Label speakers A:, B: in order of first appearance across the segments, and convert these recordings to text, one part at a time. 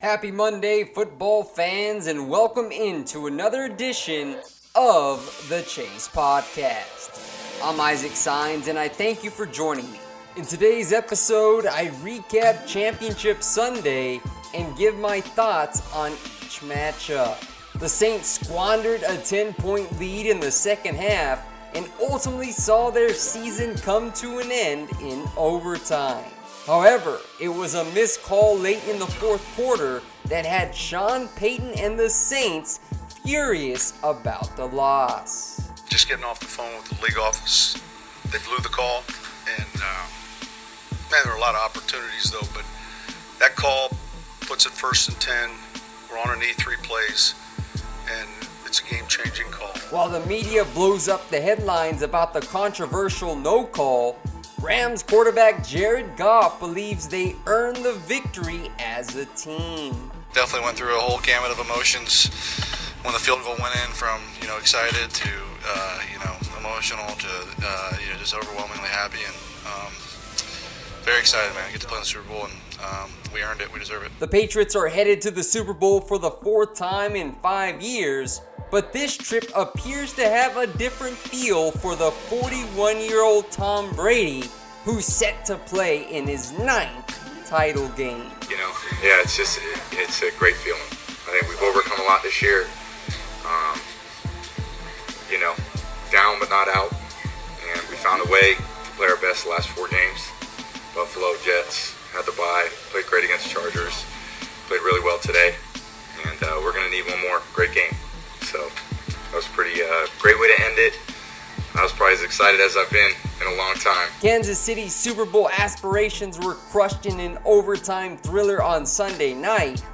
A: Happy Monday, football fans, and welcome into another edition of the Chase Podcast. I'm Isaac Signs, and I thank you for joining me. In today's episode, I recap Championship Sunday and give my thoughts on each matchup. The Saints squandered a 10 point lead in the second half and ultimately saw their season come to an end in overtime. However, it was a missed call late in the fourth quarter that had Sean Payton and the Saints furious about the loss.
B: Just getting off the phone with the league office, they blew the call, and uh, man, there were a lot of opportunities though. But that call puts it first and ten. We're on an knee three plays, and it's a game-changing call.
A: While the media blows up the headlines about the controversial no call, Rams quarterback Jared Goff believes they earned the victory as a team.
B: Definitely went through a whole gamut of emotions when the field goal went in, from you know excited to uh, you know emotional to uh, you know just overwhelmingly happy and um, very excited, man. I get to play in the Super Bowl and um, we earned it. We deserve it.
A: The Patriots are headed to the Super Bowl for the fourth time in five years, but this trip appears to have a different feel for the 41 year old Tom Brady, who's set to play in his ninth title game.
C: You know, yeah, it's just it's a great feeling. I think we've overcome a lot this year. Um, you know, down but not out, and we found a way to play our best the last four games. Buffalo Jets had the bye, played great against Chargers, played really well today, and uh, we're going to need one more great game. So that was pretty uh, great way to end it. I was probably as excited as I've been in a long time.
A: Kansas City's Super Bowl aspirations were crushed in an overtime thriller on Sunday night,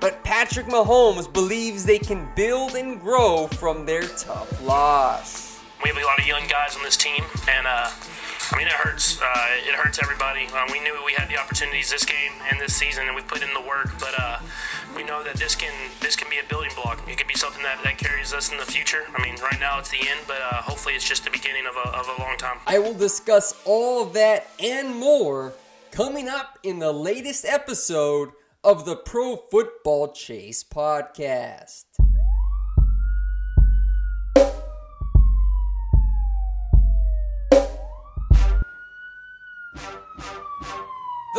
A: but Patrick Mahomes believes they can build and grow from their tough loss.
D: We have a lot of young guys on this team, and uh, I mean, it hurts. Uh, it hurts everybody. Uh, we knew we had the opportunities this game and this season, and we put in the work. But uh, we know that this can this can be a building block. It could be something that, that carries us in the future. I mean, right now it's the end, but uh, hopefully it's just the beginning of a, of a long time.
A: I will discuss all of that and more coming up in the latest episode of the Pro Football Chase podcast.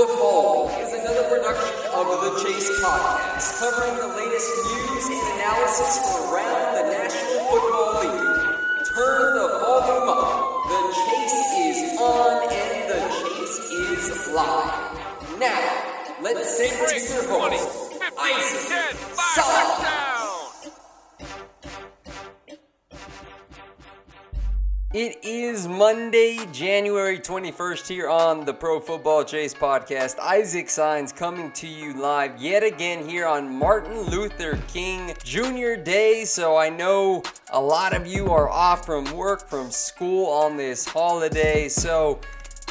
A: The Fall is another production of the Chase Podcast, covering the latest news and analysis from around the National Football League. Turn the volume up. The chase is on and the chase is live. Now, let's send to your host, Isaac Sala. It is Monday, January 21st, here on the Pro Football Chase podcast. Isaac Signs coming to you live yet again here on Martin Luther King Jr. Day. So I know a lot of you are off from work, from school on this holiday. So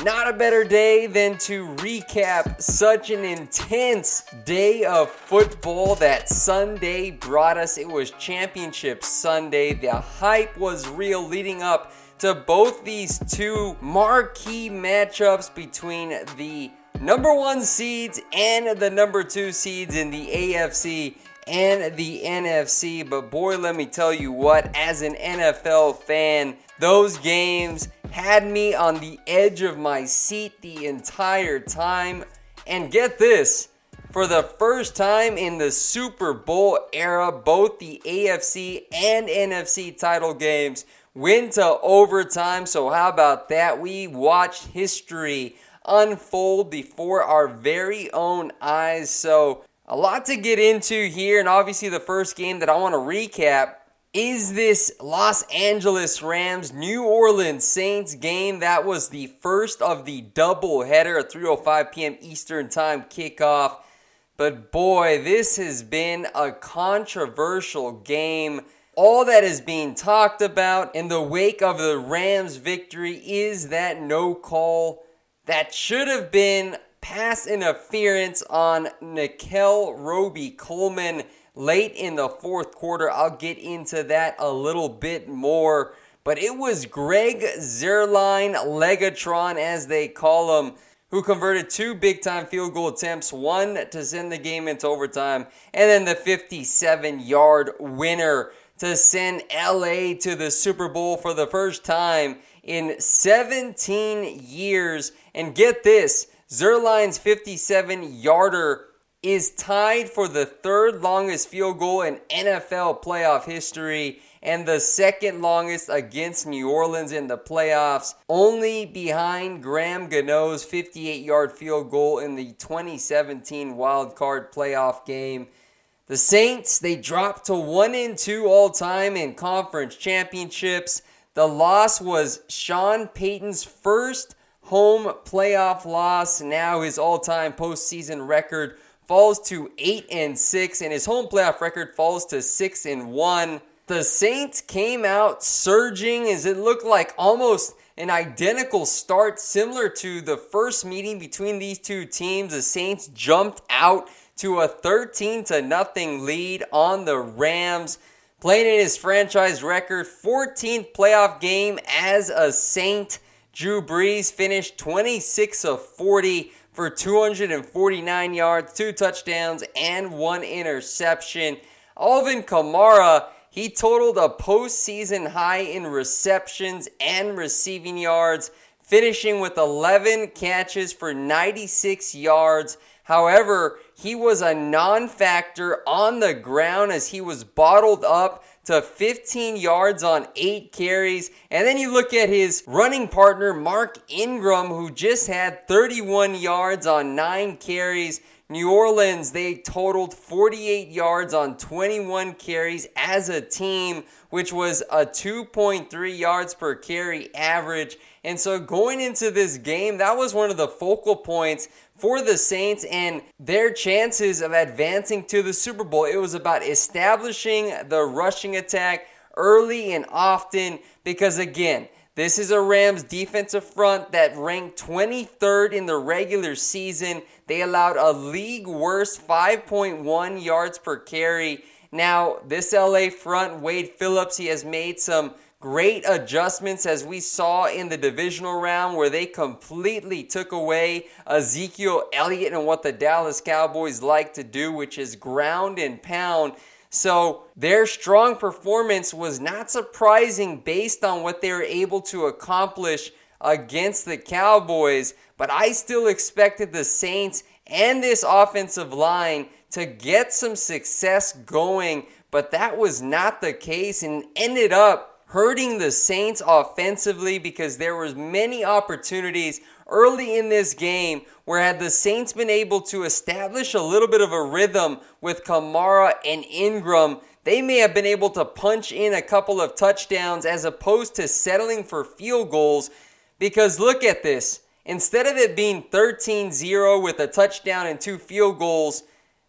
A: not a better day than to recap such an intense day of football that Sunday brought us. It was Championship Sunday. The hype was real leading up to both these two marquee matchups between the number one seeds and the number two seeds in the AFC and the NFC. But boy, let me tell you what, as an NFL fan, those games had me on the edge of my seat the entire time. And get this for the first time in the Super Bowl era, both the AFC and NFC title games went to overtime. So, how about that? We watched history unfold before our very own eyes. So, a lot to get into here, and obviously, the first game that I want to recap is this Los Angeles Rams New Orleans Saints game. That was the first of the double header at 3:05 p.m. Eastern Time kickoff. But boy, this has been a controversial game. All that is being talked about in the wake of the Rams victory is that no call that should have been pass interference on Nickell Robey-Coleman late in the fourth quarter. I'll get into that a little bit more. But it was Greg Zuerlein, Legatron as they call him, who converted two big time field goal attempts, one to send the game into overtime, and then the 57 yard winner to send LA to the Super Bowl for the first time in 17 years. And get this Zuerlein's 57 yarder is tied for the third longest field goal in NFL playoff history and the second longest against New Orleans in the playoffs, only behind Graham Gano's 58 yard field goal in the 2017 wild card playoff game. The Saints, they dropped to 1 and 2 all time in conference championships. The loss was Sean Payton's first home playoff loss. Now his all time postseason record falls to 8 and 6 and his home playoff record falls to 6 and 1. The Saints came out surging as it looked like almost an identical start similar to the first meeting between these two teams. The Saints jumped out to a 13 to nothing lead on the Rams playing in his franchise record 14th playoff game as a Saint. Drew Brees finished 26 of 40 for 249 yards, two touchdowns, and one interception. Alvin Kamara, he totaled a postseason high in receptions and receiving yards, finishing with 11 catches for 96 yards. However, he was a non factor on the ground as he was bottled up to 15 yards on eight carries. And then you look at his running partner, Mark Ingram, who just had 31 yards on nine carries. New Orleans, they totaled 48 yards on 21 carries as a team, which was a 2.3 yards per carry average. And so going into this game, that was one of the focal points for the Saints and their chances of advancing to the Super Bowl. It was about establishing the rushing attack early and often because, again, this is a Rams defensive front that ranked 23rd in the regular season. They allowed a league worst 5.1 yards per carry. Now, this LA front, Wade Phillips, he has made some Great adjustments as we saw in the divisional round where they completely took away Ezekiel Elliott and what the Dallas Cowboys like to do, which is ground and pound. So their strong performance was not surprising based on what they were able to accomplish against the Cowboys, but I still expected the Saints and this offensive line to get some success going, but that was not the case and ended up hurting the Saints offensively because there was many opportunities early in this game where had the Saints been able to establish a little bit of a rhythm with Kamara and Ingram, they may have been able to punch in a couple of touchdowns as opposed to settling for field goals because look at this. Instead of it being 13-0 with a touchdown and two field goals,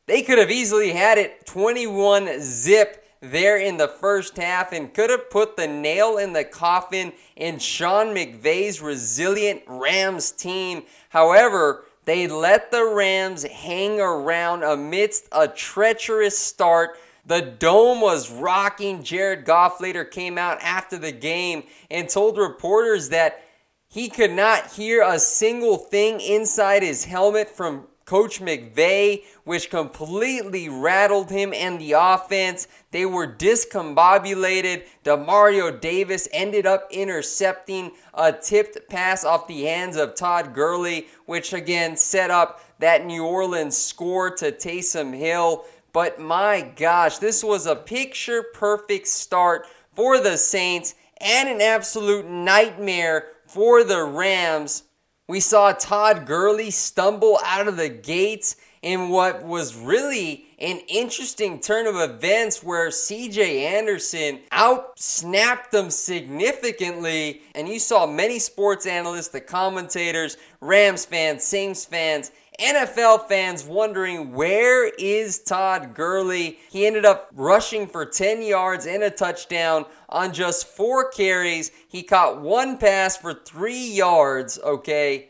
A: they could have easily had it 21 zip there in the first half and could have put the nail in the coffin in Sean McVay's resilient Rams team. However, they let the Rams hang around amidst a treacherous start. The dome was rocking. Jared Goff later came out after the game and told reporters that he could not hear a single thing inside his helmet from Coach McVay, which completely rattled him and the offense. They were discombobulated. Demario Davis ended up intercepting a tipped pass off the hands of Todd Gurley, which again set up that New Orleans score to Taysom Hill. But my gosh, this was a picture perfect start for the Saints and an absolute nightmare for the Rams we saw Todd Gurley stumble out of the gates in what was really an interesting turn of events where CJ Anderson out snapped them significantly. And you saw many sports analysts, the commentators, Rams fans, Saints fans, NFL fans wondering where is Todd Gurley? He ended up rushing for 10 yards and a touchdown on just four carries. He caught one pass for three yards, okay?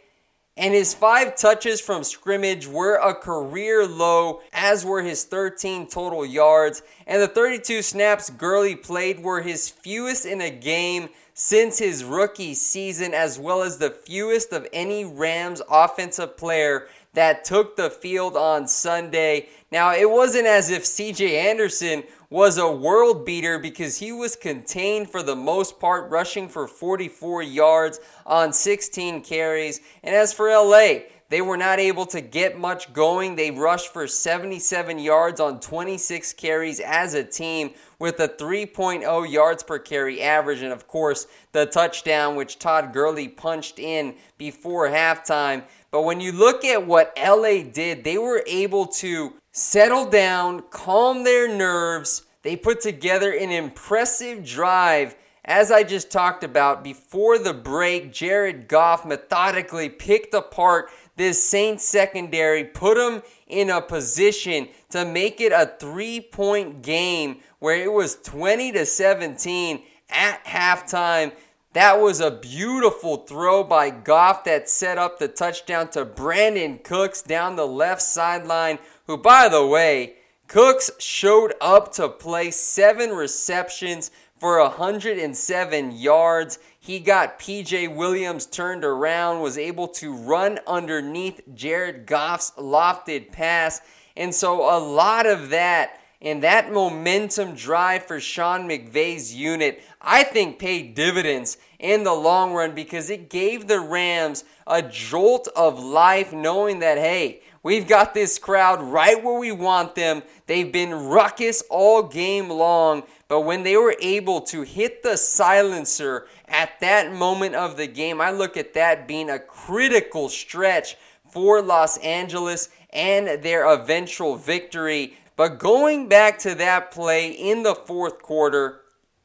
A: And his five touches from scrimmage were a career low, as were his 13 total yards. And the 32 snaps Gurley played were his fewest in a game since his rookie season, as well as the fewest of any Rams offensive player that took the field on Sunday. Now, it wasn't as if CJ Anderson was a world beater because he was contained for the most part, rushing for 44 yards on 16 carries. And as for LA, they were not able to get much going. They rushed for 77 yards on 26 carries as a team with a 3.0 yards per carry average. And of course, the touchdown which Todd Gurley punched in before halftime. But when you look at what LA did, they were able to settle down, calm their nerves. They put together an impressive drive. As I just talked about before the break, Jared Goff methodically picked apart this Saints secondary, put them in a position to make it a three point game where it was 20 to 17 at halftime. That was a beautiful throw by Goff that set up the touchdown to Brandin Cooks down the left sideline, who, by the way, Cooks showed up to play seven receptions for 107 yards. He got PJ Williams turned around, was able to run underneath Jared Goff's lofted pass. And so a lot of that and that momentum drive for Sean McVay's unit, I think paid dividends in the long run because it gave the Rams a jolt of life knowing that, hey, we've got this crowd right where we want them. They've been ruckus all game long, but when they were able to hit the silencer at that moment of the game, I look at that being a critical stretch for Los Angeles and their eventual victory. But going back to that play in the fourth quarter,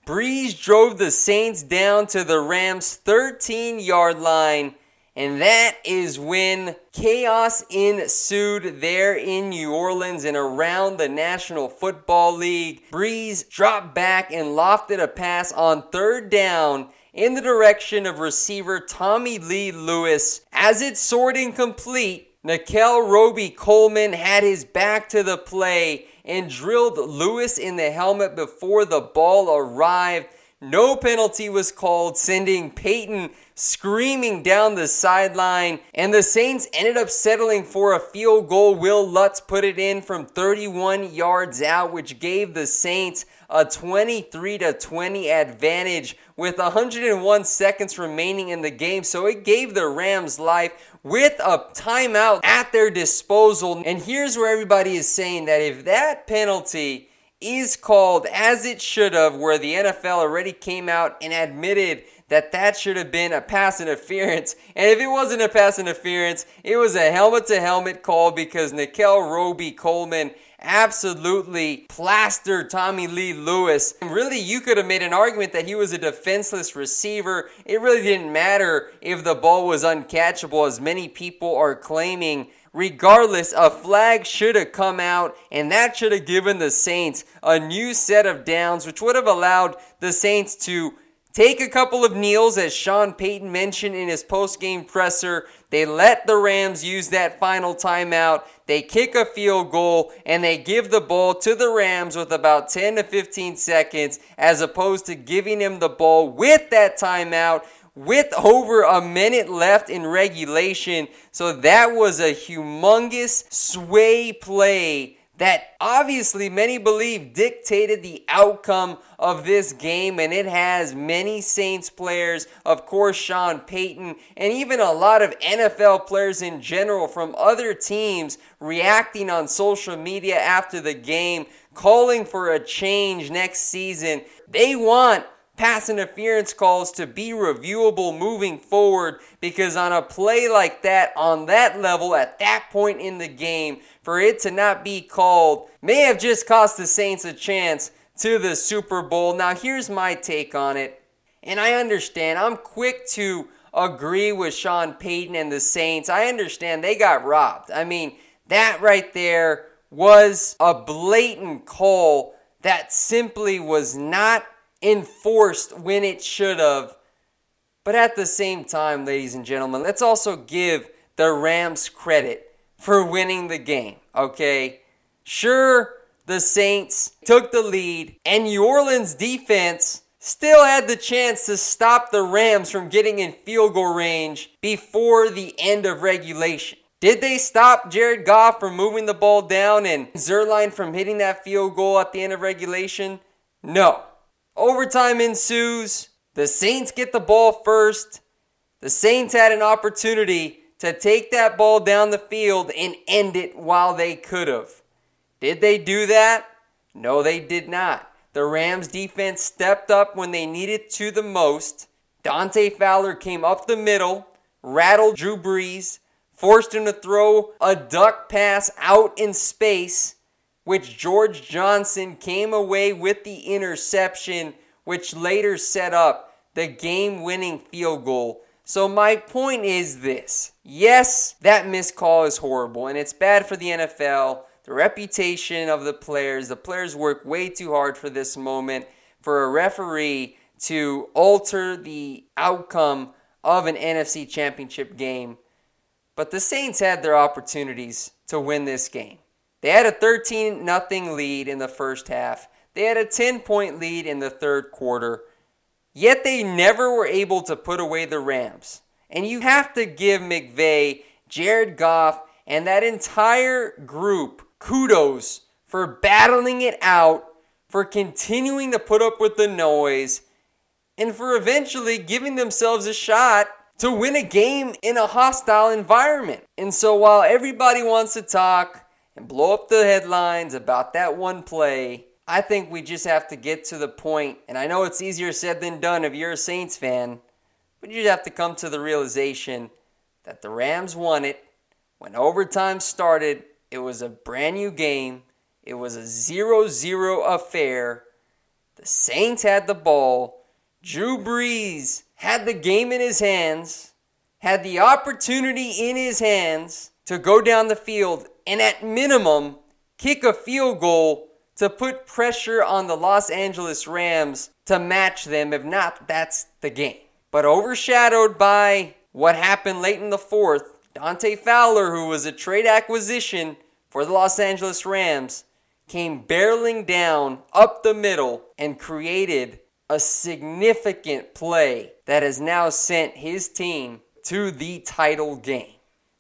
A: Brees drove the Saints down to the Rams' 13 yard line. And that is when chaos ensued there in New Orleans and around the National Football League. Brees dropped back and lofted a pass on third down in the direction of receiver Tommy Lee Lewis. As it soared incomplete, Nickell Robey-Coleman had his back to the play and drilled Lewis in the helmet before the ball arrived. No penalty was called, sending Payton screaming down the sideline. And the Saints ended up settling for a field goal. Will Lutz put it in from 31 yards out, which gave the Saints a 23 to 20 advantage with 101 seconds remaining in the game. So it gave the Rams life with a timeout at their disposal. And here's where everybody is saying that if that penalty is called as it should have, where the NFL already came out and admitted that that should have been a pass interference. And if it wasn't a pass interference, it was a helmet to helmet call because Nickell Robey-Coleman absolutely plastered Tommy Lee Lewis. And really, you could have made an argument that he was a defenseless receiver. It really didn't matter if the ball was uncatchable, as many people are claiming Regardless, a flag should have come out, and that should have given the Saints a new set of downs, which would have allowed the Saints to take a couple of kneels, as Sean Payton mentioned in his post-game presser. They let the Rams use that final timeout. They kick a field goal and they give the ball to the Rams with about 10 to 15 seconds, as opposed to giving him the ball with that timeout with over a minute left in regulation. So that was a humongous sway play that obviously many believe dictated the outcome of this game, and it has many Saints players, of course, Sean Payton, and even a lot of NFL players in general from other teams reacting on social media after the game, calling for a change next season. They want pass interference calls to be reviewable moving forward because on a play like that, on that level, at that point in the game, for it to not be called may have just cost the Saints a chance to the Super Bowl. Now, here's my take on it, and I understand. I'm quick to agree with Sean Payton and the Saints. I understand they got robbed. I mean, that right there was a blatant call that simply was not enforced when it should have. But at the same time, ladies and gentlemen, let's also give the Rams credit for winning the game, okay? Sure, the Saints took the lead, and New Orleans defense still had the chance to stop the Rams from getting in field goal range before the end of regulation. Did they stop Jared Goff from moving the ball down and Zuerlein from hitting that field goal at the end of regulation? No. Overtime ensues. The Saints get the ball first. The Saints had an opportunity to take that ball down the field and end it while they could have. Did they do that? No, they did not. The Rams defense stepped up when they needed to the most. Dante Fowler came up the middle, rattled Drew Brees, forced him to throw a duck pass out in space, which George Johnson came away with the interception, which later set up the game winning field goal. So, my point is this yes, that missed call is horrible and it's bad for the NFL, the reputation of the players. The players work way too hard for this moment for a referee to alter the outcome of an NFC championship game. But the Saints had their opportunities to win this game. They had a 13 0 lead in the first half. They had a 10 point lead in the third quarter. Yet they never were able to put away the Rams. And you have to give McVay, Jared Goff, and that entire group kudos for battling it out, for continuing to put up with the noise, and for eventually giving themselves a shot to win a game in a hostile environment. And so while everybody wants to talk and blow up the headlines about that one play. I think we just have to get to the point, and I know it's easier said than done if you're a Saints fan, but you have to come to the realization that the Rams won it. When overtime started, it was a brand new game. It was a 0 0 affair. The Saints had the ball. Drew Brees had the game in his hands, had the opportunity in his hands to go down the field and at minimum kick a field goal to put pressure on the Los Angeles Rams to match them. If not, that's the game. But overshadowed by what happened late in the fourth, Dante Fowler, who was a trade acquisition for the Los Angeles Rams, came barreling down up the middle and created a significant play that has now sent his team to the title game.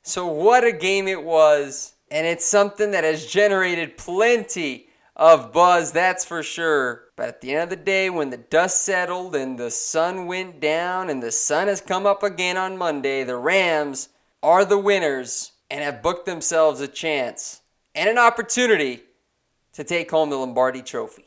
A: So, what a game it was! and it's something that has generated plenty of buzz, that's for sure. But at the end of the day, when the dust settled and the sun went down and the sun has come up again on Monday, the Rams are the winners and have booked themselves a chance and an opportunity to take home the Lombardi Trophy.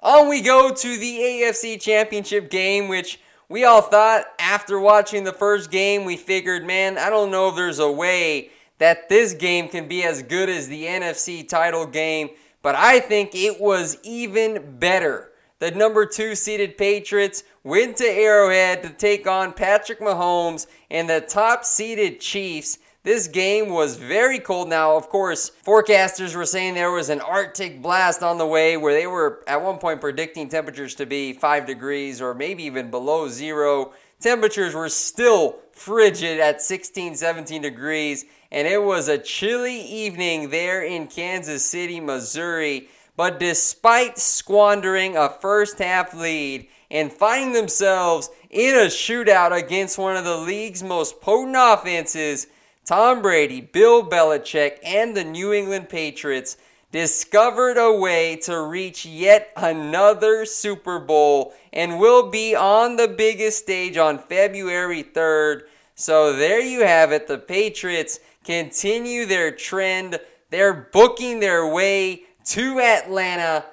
A: On we go to the AFC Championship game, which we all thought after watching the first game, we figured, man, I don't know if there's a way that this game can be as good as the NFC title game, but I think it was even better. The number two seeded Patriots went to Arrowhead to take on Patrick Mahomes and the top seeded Chiefs. This game was very cold. Now, of course, forecasters were saying there was an Arctic blast on the way where they were at one point predicting temperatures to be 5 degrees or maybe even below zero. Temperatures were still frigid at 16, 17 degrees, and it was a chilly evening there in Kansas City, Missouri. But despite squandering a first half lead and finding themselves in a shootout against one of the league's most potent offenses, Tom Brady, Bill Belichick, and the New England Patriots discovered a way to reach yet another Super Bowl and will be on the biggest stage on February 3rd. So there you have it. The Patriots continue their trend. They're booking their way to Atlanta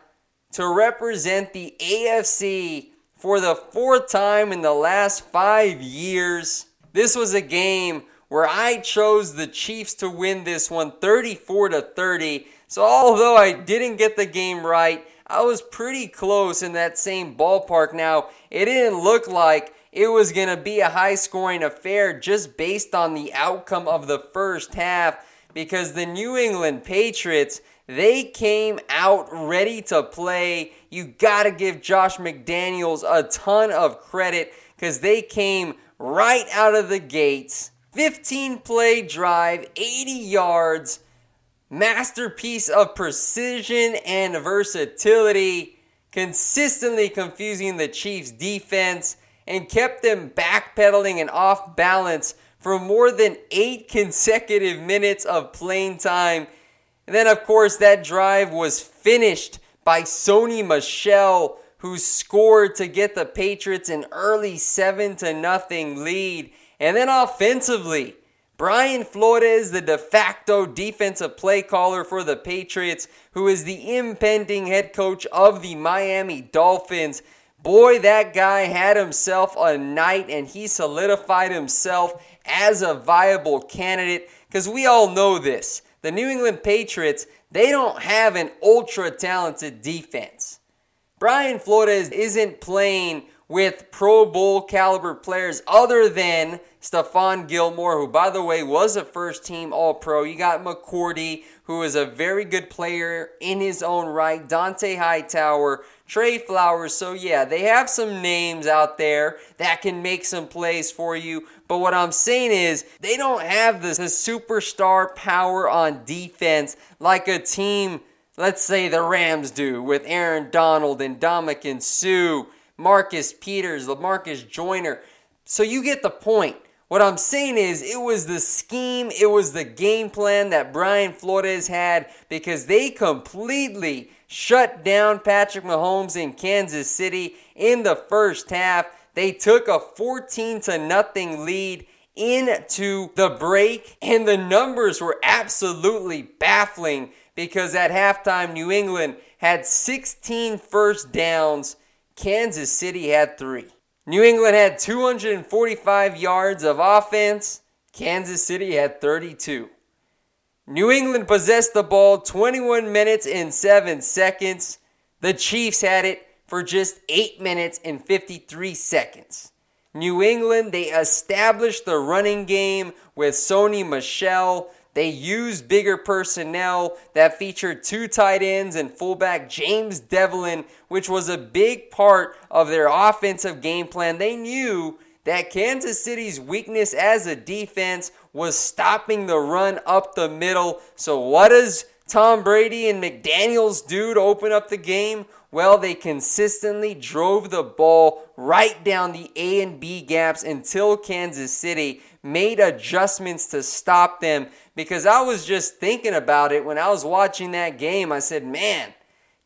A: to represent the AFC for the fourth time in the last five years. This was a game where I chose the Chiefs to win this one 34 to 30. So although I didn't get the game right, I was pretty close in that same ballpark. Now, it didn't look like it was going to be a high scoring affair just based on the outcome of the first half because the New England Patriots they came out ready to play. You got to give Josh McDaniels a ton of credit because they came right out of the gates 15 play drive, 80 yards, masterpiece of precision and versatility, consistently confusing the Chiefs' defense and kept them backpedaling and off balance for more than eight consecutive minutes of playing time. And then, of course, that drive was finished by Sony Michel, who scored to get the Patriots an early 7 to nothing lead. And then offensively, Brian Flores, the de facto defensive play caller for the Patriots, who is the impending head coach of the Miami Dolphins. Boy, that guy had himself a night and he solidified himself as a viable candidate because we all know this. The New England Patriots, they don't have an ultra talented defense. Brian Flores isn't playing with Pro Bowl caliber players other than Stephon Gilmore, who, by the way, was a first team All Pro. You got McCourty, who is a very good player in his own right. Dont'a Hightower, Trey Flowers. So, yeah, they have some names out there that can make some plays for you. But what I'm saying is, they don't have the, superstar power on defense like a team, let's say the Rams do, with Aaron Donald and Ndamukong Suh Marcus Peters, Lamarcus Joyner. So you get the point. What I'm saying is, it was the scheme, it was the game plan that Brian Flores had because they completely shut down Patrick Mahomes in Kansas City in the first half. They took a 14 to nothing lead into the break, and the numbers were absolutely baffling because at halftime, New England had 16 first downs Kansas City had three. New England had 245 yards of offense. Kansas City had 32. New England possessed the ball 21 minutes and 7 seconds. The Chiefs had it for just 8 minutes and 53 seconds. New England, they established the running game with Sony Michel. They used bigger personnel that featured two tight ends and fullback James Develin, which was a big part of their offensive game plan. They knew that Kansas City's weakness as a defense was stopping the run up the middle. So, what does Tom Brady and McDaniels do to open up the game? Well, they consistently drove the ball right down the A and B gaps until Kansas City made adjustments to stop them because I was just thinking about it when I was watching that game. I said, man,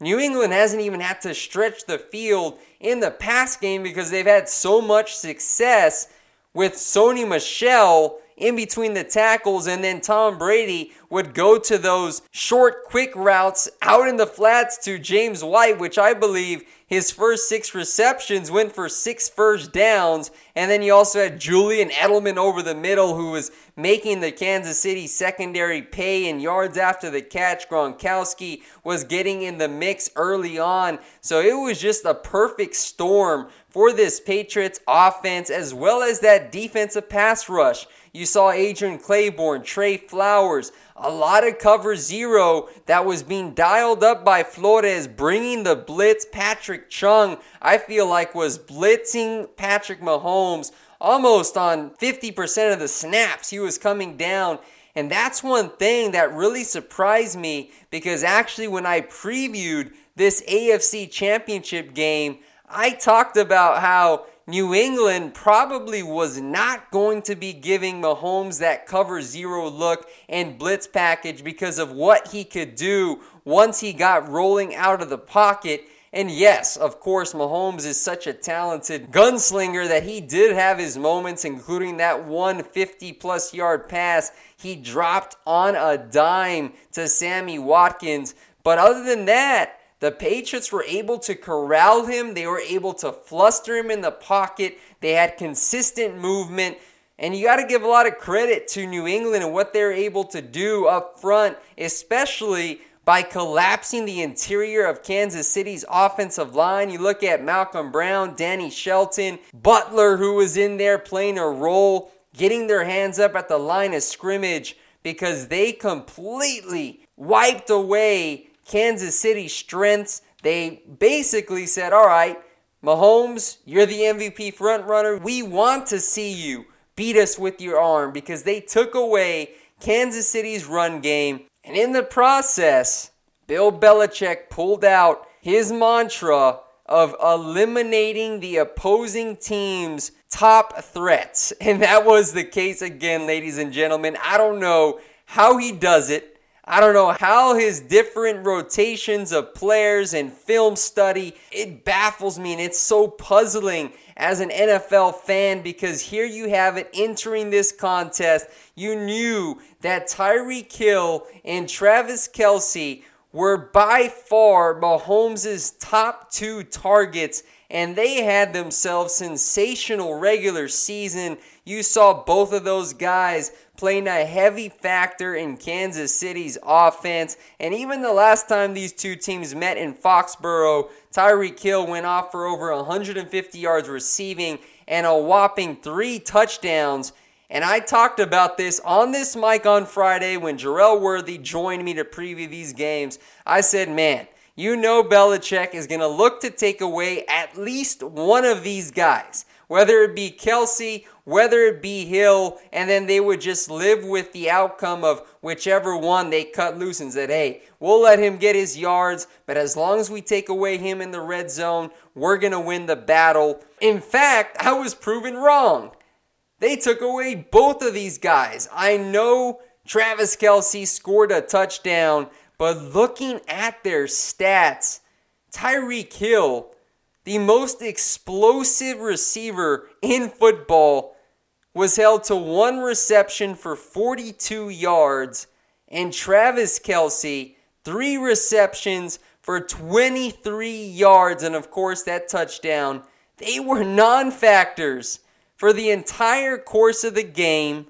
A: New England hasn't even had to stretch the field in the pass game because they've had so much success with Sony Michel in between the tackles and then Tom Brady would go to those short, quick routes out in the flats to James White, which I believe his first six receptions went for six first downs. And then you also had Julian Edelman over the middle, who was making the Kansas City secondary pay in yards after the catch. Gronkowski was getting in the mix early on. So it was just a perfect storm for this Patriots offense, as well as that defensive pass rush. You saw Adrian Clayborn, Trey Flowers, a lot of cover zero that was being dialed up by Flores, bringing the blitz. Patrick Chung, I feel like, was blitzing Patrick Mahomes almost on 50% of the snaps. He was coming down. And that's one thing that really surprised me because actually, when I previewed this AFC championship game, I talked about how New England probably was not going to be giving Mahomes that cover zero look and blitz package because of what he could do once he got rolling out of the pocket. And yes, of course, Mahomes is such a talented gunslinger that he did have his moments, including that 150 plus yard pass he dropped on a dime to Sammy Watkins. But other than that, the Patriots were able to corral him, they were able to fluster him in the pocket, they had consistent movement. And you got to give a lot of credit to New England and what they're able to do up front, especially by collapsing the interior of Kansas City's offensive line. You look at Malcolm Brown, Danny Shelton, Butler, who was in there playing a role, getting their hands up at the line of scrimmage because they completely wiped away Kansas City strengths. They basically said, all right, Mahomes, you're the MVP front runner. We want to see you beat us with your arm because they took away Kansas City's run game. And in the process, Bill Belichick pulled out his mantra of eliminating the opposing team's top threats. And that was the case again, ladies and gentlemen. I don't know how he does it. I don't know how his different rotations of players and film study, it baffles me and it's so puzzling as an NFL fan because here you have it entering this contest. You knew that Tyreek Hill and Travis Kelce were by far Mahomes' top two targets and they had themselves sensational regular season. You saw both of those guys playing a heavy factor in Kansas City's offense. And even the last time these two teams met in Foxborough, Tyreek Hill went off for over 150 yards receiving and a whopping three touchdowns. And I talked about this on this mic on Friday when Jerel Worthy joined me to preview these games. I said, man, you know Belichick is going to look to take away at least one of these guys whether it be Kelce, whether it be Hill, and then they would just live with the outcome of whichever one they cut loose and said, hey, we'll let him get his yards, but as long as we take away him in the red zone, we're going to win the battle. In fact, I was proven wrong. They took away both of these guys. I know Travis Kelce scored a touchdown, but looking at their stats, Tyreek Hill the most explosive receiver in football, was held to one reception for 42 yards, and Travis Kelce, three receptions for 23 yards, and of course, that touchdown. They were non factors for the entire course of the game.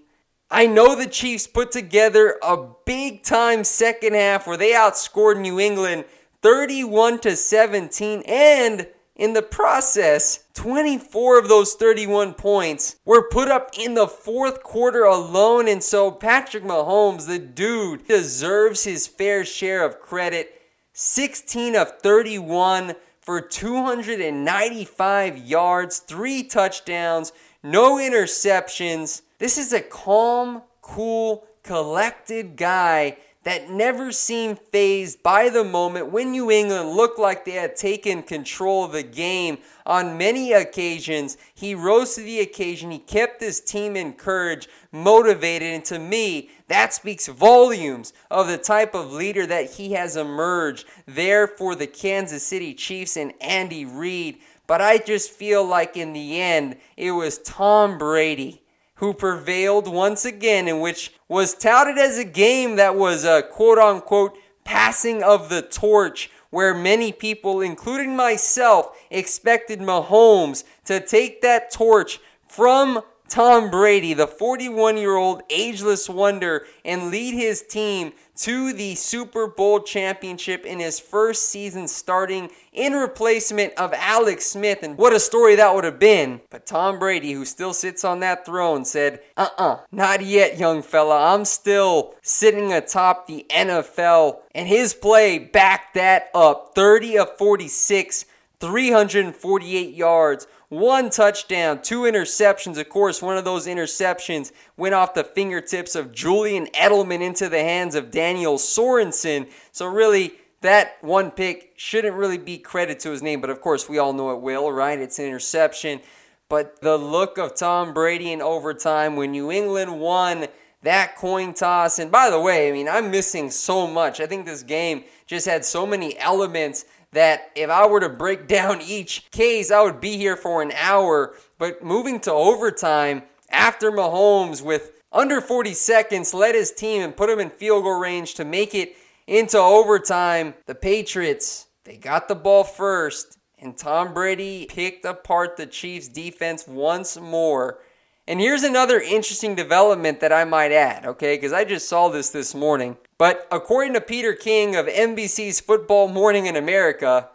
A: I know the Chiefs put together a big time second half where they outscored New England 31 to 17 and in the process, 24 of those 31 points were put up in the fourth quarter alone. And so Patrick Mahomes, the dude, deserves his fair share of credit. 16 of 31 for 295 yards, three touchdowns, no interceptions. This is a calm, cool, collected guy that never seemed phased by the moment when New England looked like they had taken control of the game. On many occasions, he rose to the occasion. He kept his team encouraged, motivated, and to me, that speaks volumes of the type of leader that he has emerged there for the Kansas City Chiefs and Andy Reid. But I just feel like in the end, it was Tom Brady who prevailed once again, in which was touted as a game that was a quote unquote passing of the torch, where many people, including myself, expected Mahomes to take that torch from Tom Brady, the 41 year old ageless wonder, and lead his team to the Super Bowl championship in his first season starting in replacement of Alex Smith. And what a story that would have been. But Tom Brady, who still sits on that throne, said, uh uh-uh, uh, not yet, young fella. I'm still sitting atop the NFL. And his play backed that up 30 of 46, 348 yards one touchdown, two interceptions. Of course, one of those interceptions went off the fingertips of Julian Edelman into the hands of Daniel Sorensen. So, really, that one pick shouldn't really be credit to his name, but of course, we all know it will, right? It's an interception. But the look of Tom Brady in overtime when New England won that coin toss. And by the way, I mean, I'm missing so much. I think this game just had so many elements that if I were to break down each case, I would be here for an hour. But moving to overtime after Mahomes with under 40 seconds led his team and put him in field goal range to make it into overtime, the Patriots, they got the ball first. And Tom Brady picked apart the Chiefs' defense once more. And here's another interesting development that I might add, okay? Because I just saw this this morning. But according to Peter King of NBC's Football Morning in America,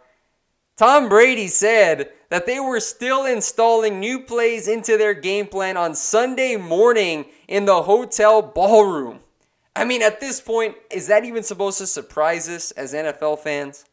A: Tom Brady said that they were still installing new plays into their game plan on Sunday morning in the hotel ballroom. I mean, at this point, is that even supposed to surprise us as NFL fans?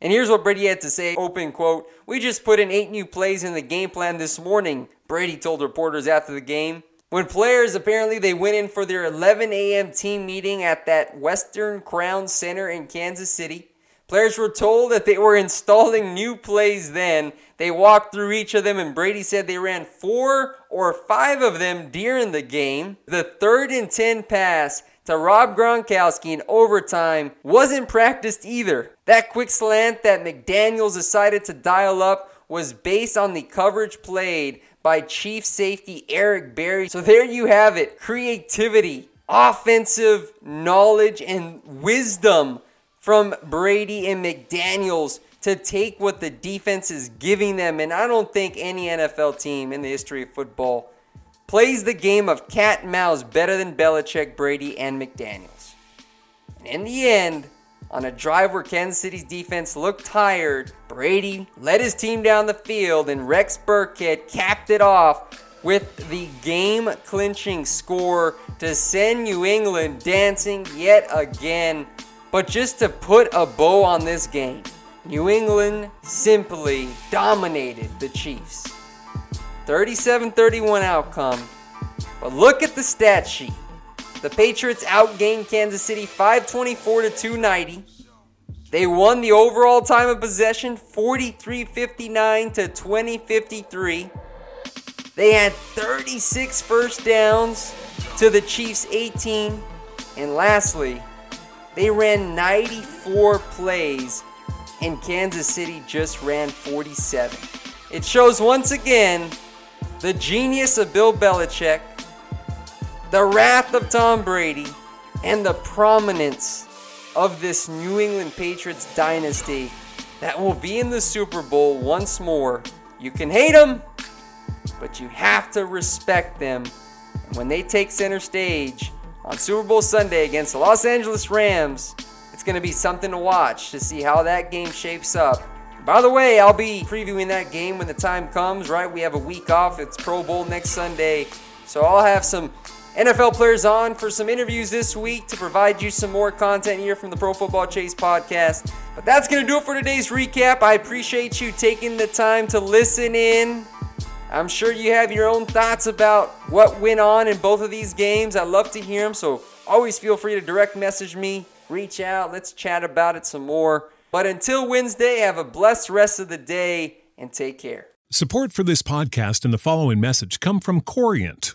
A: And here's what Brady had to say open quote, We just put in eight new plays in the game plan this morning, Brady told reporters after the game. When players apparently they went in for their 11 a.m. team meeting at that Westin Crown Center in Kansas City, players were told that they were installing new plays then. They walked through each of them, and Brady said they ran four or five of them during the game. The third and 10 pass to Rob Gronkowski in overtime wasn't practiced either. That quick slant that McDaniels decided to dial up was based on the coverage played by Chief Safety Eric Berry. So there you have it creativity, offensive knowledge, and wisdom from Brady and McDaniels to take what the defense is giving them. And I don't think any NFL team in the history of football plays the game of cat and mouse better than Belichick, Brady, and McDaniels. And in the end, on a drive where Kansas City's defense looked tired, Brady led his team down the field and Rex Burkhead capped it off with the game clinching score to send New England dancing yet again. But just to put a bow on this game, New England simply dominated the Chiefs. 37 31 outcome. But look at the stat sheet. The Patriots outgained Kansas City 524 to 290. They won the overall time of possession 43-59 to 20-53. They had 36 first downs to the Chiefs 18. And lastly, they ran 94 plays and Kansas City just ran 47. It shows once again the genius of Bill Belichick the wrath of Tom Brady, and the prominence of this New England Patriots dynasty that will be in the Super Bowl once more. You can hate them, but you have to respect them. And when they take center stage on Super Bowl Sunday against the Los Angeles Rams, it's going to be something to watch to see how that game shapes up. By the way, I'll be previewing that game when the time comes, right? We have a week off. It's Pro Bowl next Sunday. So I'll have some NFL players on for some interviews this week to provide you some more content here from the Pro Football Chase podcast. But that's going to do it for today's recap. I appreciate you taking the time to listen in. I'm sure you have your own thoughts about what went on in both of these games. I'd love to hear them, so always feel free to direct message me, reach out, let's chat about it some more. But until Wednesday, have a blessed rest of the day and take care.
E: Support for this podcast and the following message come from Corient